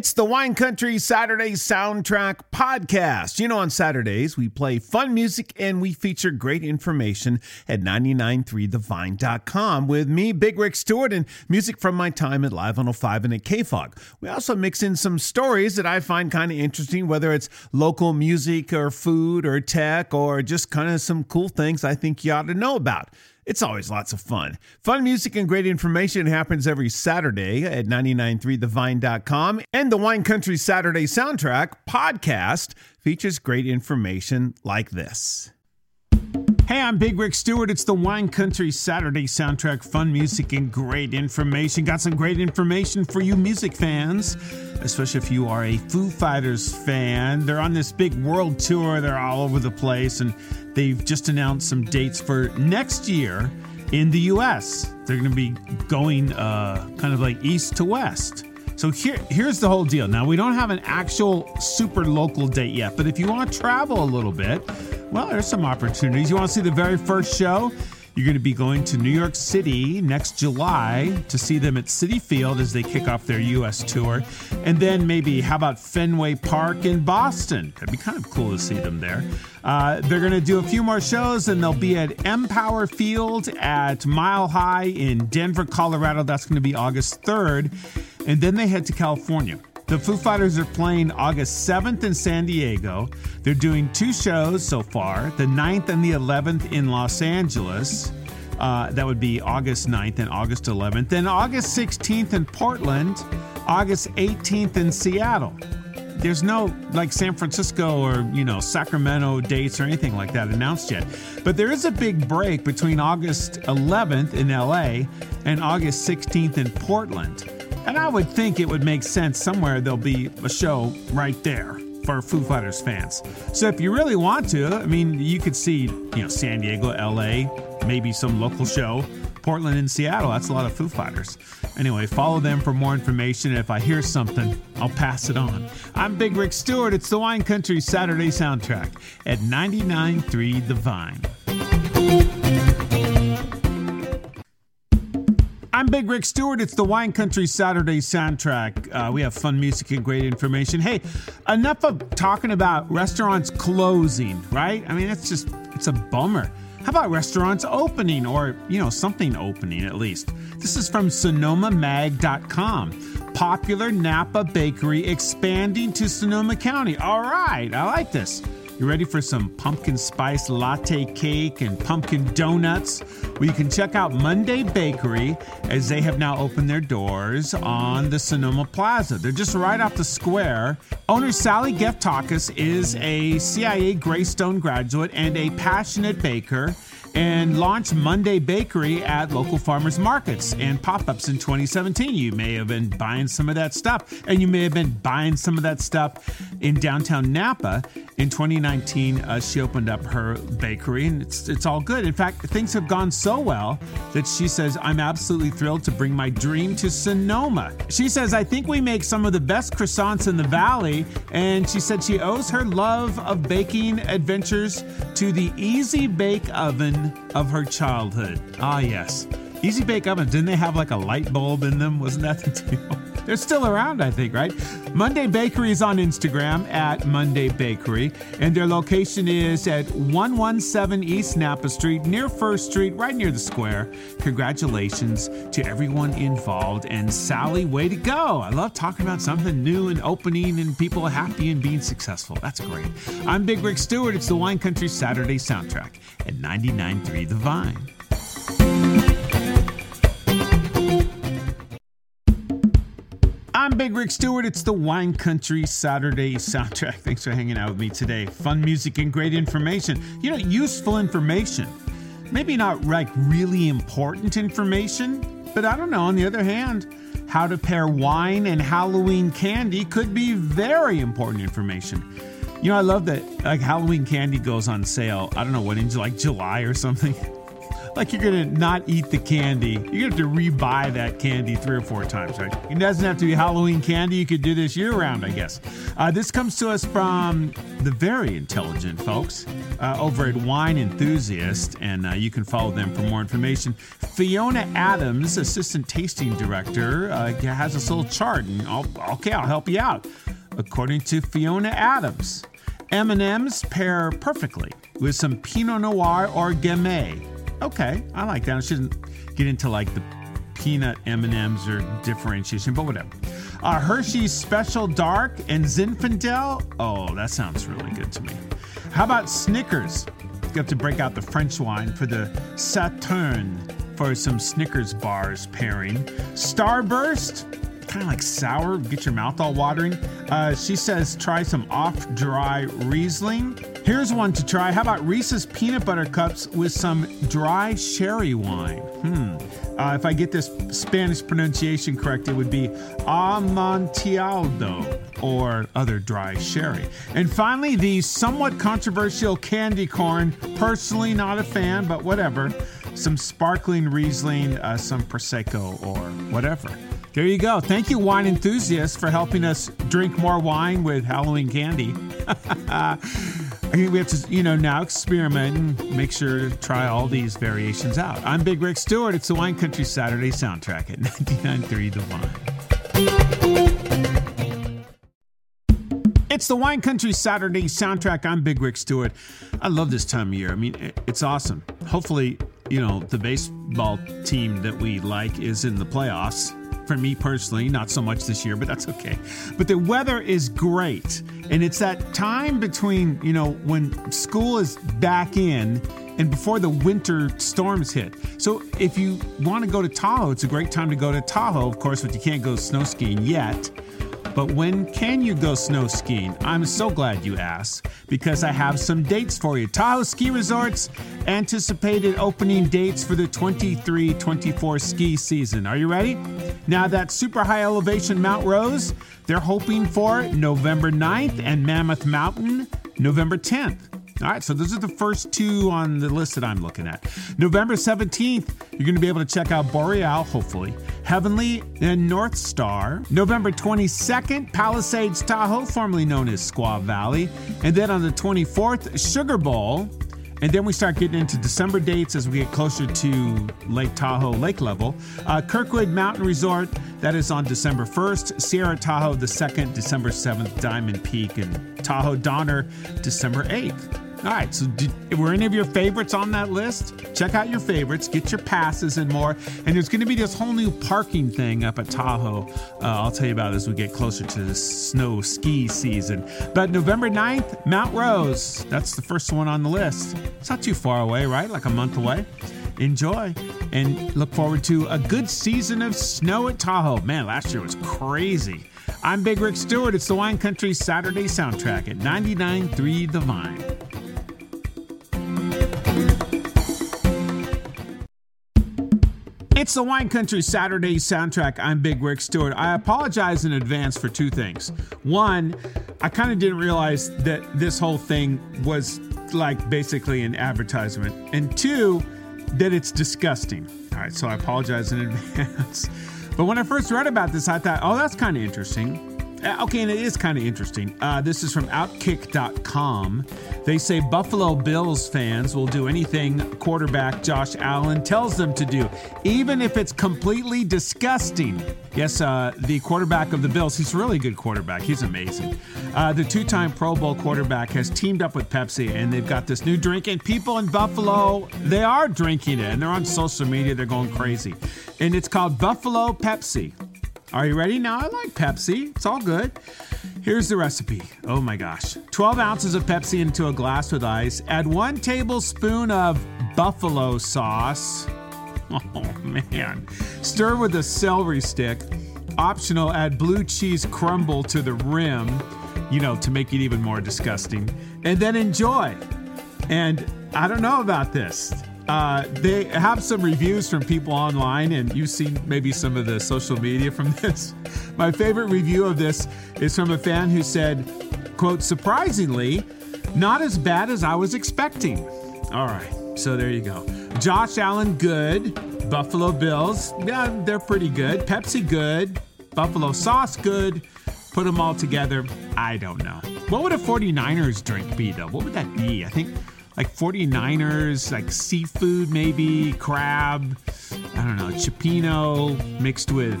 It's the Wine Country Saturday Soundtrack Podcast. You know, on Saturdays, we play fun music and we feature great information at 993thevine.com with me, Big Rick Stewart, and music from my time at Live 105 and at KFOG. We also mix in some stories that I find kind of interesting, whether it's local music or food or tech or just kind of some cool things I think you ought to know about. It's always lots of fun. Fun music and great information happens every Saturday at 993thevine.com. And the Wine Country Saturday Soundtrack podcast features great information like this. Hey, I'm Big Rick Stewart. It's the Wine Country Saturday soundtrack. Fun music and great information. Got some great information for you music fans, especially if you are a Foo Fighters fan. They're on this big world tour, they're all over the place, and they've just announced some dates for next year in the US. They're going to be going uh, kind of like east to west. So here, here's the whole deal. Now, we don't have an actual super local date yet, but if you want to travel a little bit, well, there's some opportunities. You want to see the very first show? You're going to be going to New York City next July to see them at Citi Field as they kick off their U.S. tour. And then maybe, how about Fenway Park in Boston? That'd be kind of cool to see them there. Uh, they're going to do a few more shows and they'll be at Empower Field at Mile High in Denver, Colorado. That's going to be August 3rd. And then they head to California. The Foo Fighters are playing August 7th in San Diego. They're doing two shows so far the 9th and the 11th in Los Angeles. Uh, that would be August 9th and August 11th. Then August 16th in Portland, August 18th in Seattle. There's no like San Francisco or, you know, Sacramento dates or anything like that announced yet. But there is a big break between August 11th in LA and August 16th in Portland. And I would think it would make sense somewhere there'll be a show right there for Foo Fighters fans. So if you really want to, I mean, you could see, you know, San Diego, LA, maybe some local show, Portland and Seattle. That's a lot of Foo Fighters. Anyway, follow them for more information. If I hear something, I'll pass it on. I'm Big Rick Stewart. It's the Wine Country Saturday soundtrack at 99.3 The Vine. Big Rick Stewart. It's the Wine Country Saturday soundtrack. Uh, we have fun music and great information. Hey, enough of talking about restaurants closing, right? I mean, it's just, it's a bummer. How about restaurants opening or, you know, something opening at least? This is from SonomaMag.com. Popular Napa Bakery expanding to Sonoma County. All right, I like this. You ready for some pumpkin spice latte cake and pumpkin donuts? Well, you can check out Monday Bakery as they have now opened their doors on the Sonoma Plaza. They're just right off the square. Owner Sally Geftakis is a CIA Greystone graduate and a passionate baker and launched Monday Bakery at local farmers markets and pop ups in 2017. You may have been buying some of that stuff, and you may have been buying some of that stuff in downtown Napa. In 2019, uh, she opened up her bakery, and it's, it's all good. In fact, things have gone so well that she says, I'm absolutely thrilled to bring my dream to Sonoma. She says, I think we make some of the best croissants in the valley, and she said she owes her love of baking adventures to the Easy Bake Oven of her childhood. Ah, yes. Easy Bake Oven, didn't they have like a light bulb in them? Wasn't that the deal? They're still around, I think, right? Monday Bakery is on Instagram at Monday Bakery, and their location is at 117 East Napa Street, near First Street, right near the square. Congratulations to everyone involved, and Sally, way to go! I love talking about something new and opening and people happy and being successful. That's great. I'm Big Rick Stewart. It's the Wine Country Saturday soundtrack at 99.3 The Vine. Big Rick Stewart. It's the Wine Country Saturday soundtrack. Thanks for hanging out with me today. Fun music and great information. You know, useful information. Maybe not like really important information, but I don't know. On the other hand, how to pair wine and Halloween candy could be very important information. You know, I love that like Halloween candy goes on sale. I don't know what in like July or something. like you're gonna not eat the candy. You're gonna have to rebuy that candy three or four times, right? It doesn't have to be Halloween candy. You could do this year round, I guess. Uh, this comes to us from the very intelligent folks uh, over at Wine Enthusiast, and uh, you can follow them for more information. Fiona Adams, assistant tasting director, uh, has this little chart, and I'll, okay, I'll help you out. According to Fiona Adams, M&Ms pair perfectly with some Pinot Noir or Gamay. Okay, I like that. I shouldn't get into like the peanut M&Ms or differentiation, but whatever. Uh, Hershey's Special Dark and Zinfandel. Oh, that sounds really good to me. How about Snickers? You have to break out the French wine for the Sauterne for some Snickers bars pairing. Starburst, kind of like sour, get your mouth all watering. Uh, she says try some off dry Riesling. Here's one to try. How about Reese's peanut butter cups with some dry sherry wine? Hmm. Uh, if I get this Spanish pronunciation correct, it would be Amontillado or other dry sherry. And finally, the somewhat controversial candy corn. Personally, not a fan, but whatever. Some sparkling Riesling, uh, some Prosecco, or whatever. There you go. Thank you, wine enthusiasts, for helping us drink more wine with Halloween candy. I think we have to, you know, now experiment and make sure to try all these variations out. I'm Big Rick Stewart. It's the Wine Country Saturday soundtrack at 99.3 The Wine. It's the Wine Country Saturday soundtrack. I'm Big Rick Stewart. I love this time of year. I mean, it's awesome. Hopefully, you know, the baseball team that we like is in the playoffs for me personally, not so much this year, but that's okay. But the weather is great. And it's that time between, you know, when school is back in and before the winter storms hit. So if you want to go to Tahoe, it's a great time to go to Tahoe, of course, but you can't go snow skiing yet. But when can you go snow skiing? I'm so glad you asked because I have some dates for you. Tahoe Ski Resort's anticipated opening dates for the 23 24 ski season. Are you ready? Now, that super high elevation Mount Rose, they're hoping for November 9th and Mammoth Mountain, November 10th. All right, so those are the first two on the list that I'm looking at. November 17th, you're going to be able to check out Boreal, hopefully, Heavenly, and Northstar. November 22nd, Palisades Tahoe, formerly known as Squaw Valley. And then on the 24th, Sugar Bowl. And then we start getting into December dates as we get closer to Lake Tahoe lake level. Uh, Kirkwood Mountain Resort, that is on December 1st. Sierra Tahoe the 2nd, December 7th. Diamond Peak and Tahoe Donner, December 8th. All right, so did, were any of your favorites on that list? Check out your favorites, get your passes and more. And there's going to be this whole new parking thing up at Tahoe. Uh, I'll tell you about as we get closer to the snow ski season. But November 9th, Mount Rose. That's the first one on the list. It's not too far away, right? Like a month away. Enjoy and look forward to a good season of snow at Tahoe. Man, last year was crazy. I'm Big Rick Stewart. It's the Wine Country Saturday soundtrack at 99.3 The Vine. It's the Wine Country Saturday soundtrack. I'm Big Rick Stewart. I apologize in advance for two things. One, I kind of didn't realize that this whole thing was like basically an advertisement. And two, that it's disgusting. All right, so I apologize in advance. But when I first read about this, I thought, oh, that's kind of interesting. Uh, okay, and it is kind of interesting. Uh, this is from Outkick.com. They say Buffalo Bills fans will do anything quarterback Josh Allen tells them to do, even if it's completely disgusting. Yes, uh, the quarterback of the Bills, he's a really good quarterback. He's amazing. Uh, the two time Pro Bowl quarterback has teamed up with Pepsi, and they've got this new drink, and people in Buffalo, they are drinking it, and they're on social media, they're going crazy. And it's called Buffalo Pepsi. Are you ready? Now I like Pepsi. It's all good. Here's the recipe. Oh my gosh. 12 ounces of Pepsi into a glass with ice. Add one tablespoon of buffalo sauce. Oh man. Stir with a celery stick. Optional, add blue cheese crumble to the rim, you know, to make it even more disgusting. And then enjoy. And I don't know about this. Uh, they have some reviews from people online, and you've seen maybe some of the social media from this. My favorite review of this is from a fan who said, quote, surprisingly, not as bad as I was expecting. All right, so there you go. Josh Allen, good. Buffalo Bills, yeah, they're pretty good. Pepsi, good. Buffalo sauce, good. Put them all together, I don't know. What would a 49ers drink be, though? What would that be? I think like 49ers, like seafood, maybe, crab, I don't know, cioppino mixed with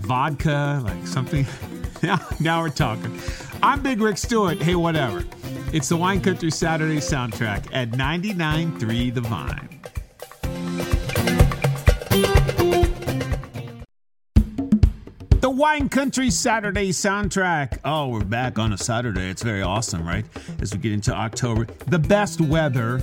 vodka, like something. now, now we're talking. I'm Big Rick Stewart. Hey, whatever. It's the Wine Country Saturday soundtrack at 99.3 The Vine. Wine Country Saturday soundtrack. Oh, we're back on a Saturday. It's very awesome, right? As we get into October. The best weather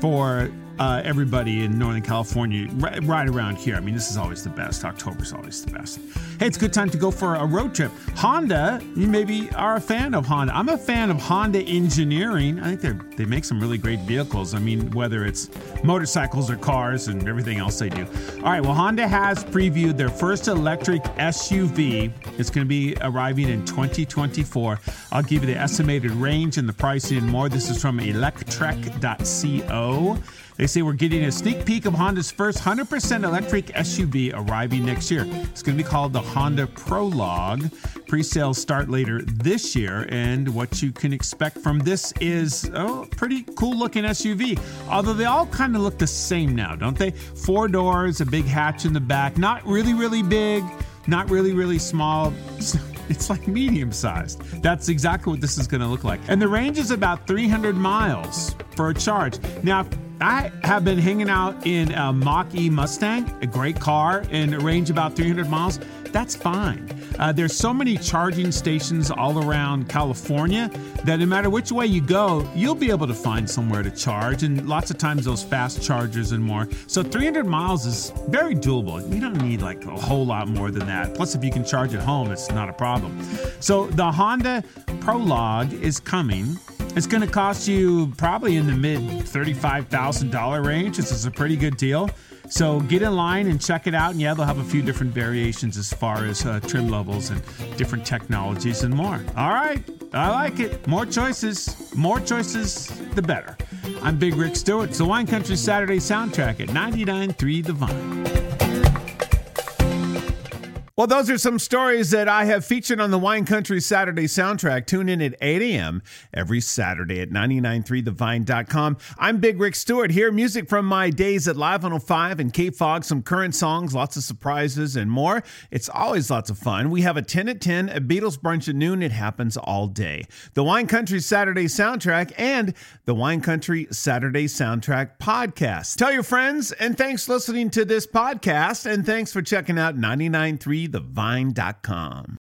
for uh, everybody in Northern California right, right, around here. I mean, this is always the best. October's always the best. Hey, it's a good time to go for a road trip. Honda, you maybe are a fan of Honda. I'm a fan of Honda engineering. I think they they make some really great vehicles. I mean, whether it's motorcycles or cars and everything else they do. All right, well, Honda has previewed their first electric SUV. It's going to be arriving in 2024. I'll give you the estimated range and the pricing and more. This is from electrek.co. They say we're getting a sneak peek of Honda's first 100% electric SUV arriving next year. It's going to be called the Honda Prologue. Pre sales start later this year, and what you can expect from this is oh, pretty cool looking SUV. Although they all kind of look the same now, don't they? Four doors, a big hatch in the back, not really, really big, not really, really small. It's like medium sized. That's exactly what this is going to look like. And the range is about 300 miles for a charge. Now, I have been hanging out in a Mach E Mustang, a great car, and a range about 300 miles. That's fine. Uh, there's so many charging stations all around California that no matter which way you go, you'll be able to find somewhere to charge, and lots of times those fast chargers and more. So 300 miles is very doable. You don't need like a whole lot more than that. Plus, if you can charge at home, it's not a problem. So the Honda Prologue is coming it's going to cost you probably in the mid $35,000 range. This is a pretty good deal. So get in line and check it out. And yeah, they'll have a few different variations as far as uh, trim levels and different technologies and more. All right, I like it. More choices, more choices, the better. I'm Big Rick Stewart. It's the Wine Country Saturday soundtrack at 99.3 The Vine. Well, those are some stories that I have featured on the Wine Country Saturday soundtrack. Tune in at 8 a.m. every Saturday at 993thevine.com. I'm Big Rick Stewart here. Music from my days at Live 105 and KFOG, some current songs, lots of surprises, and more. It's always lots of fun. We have a 10 at 10, a Beatles brunch at noon. It happens all day. The Wine Country Saturday soundtrack and the Wine Country Saturday soundtrack podcast. Tell your friends, and thanks for listening to this podcast, and thanks for checking out 993 thevine.com.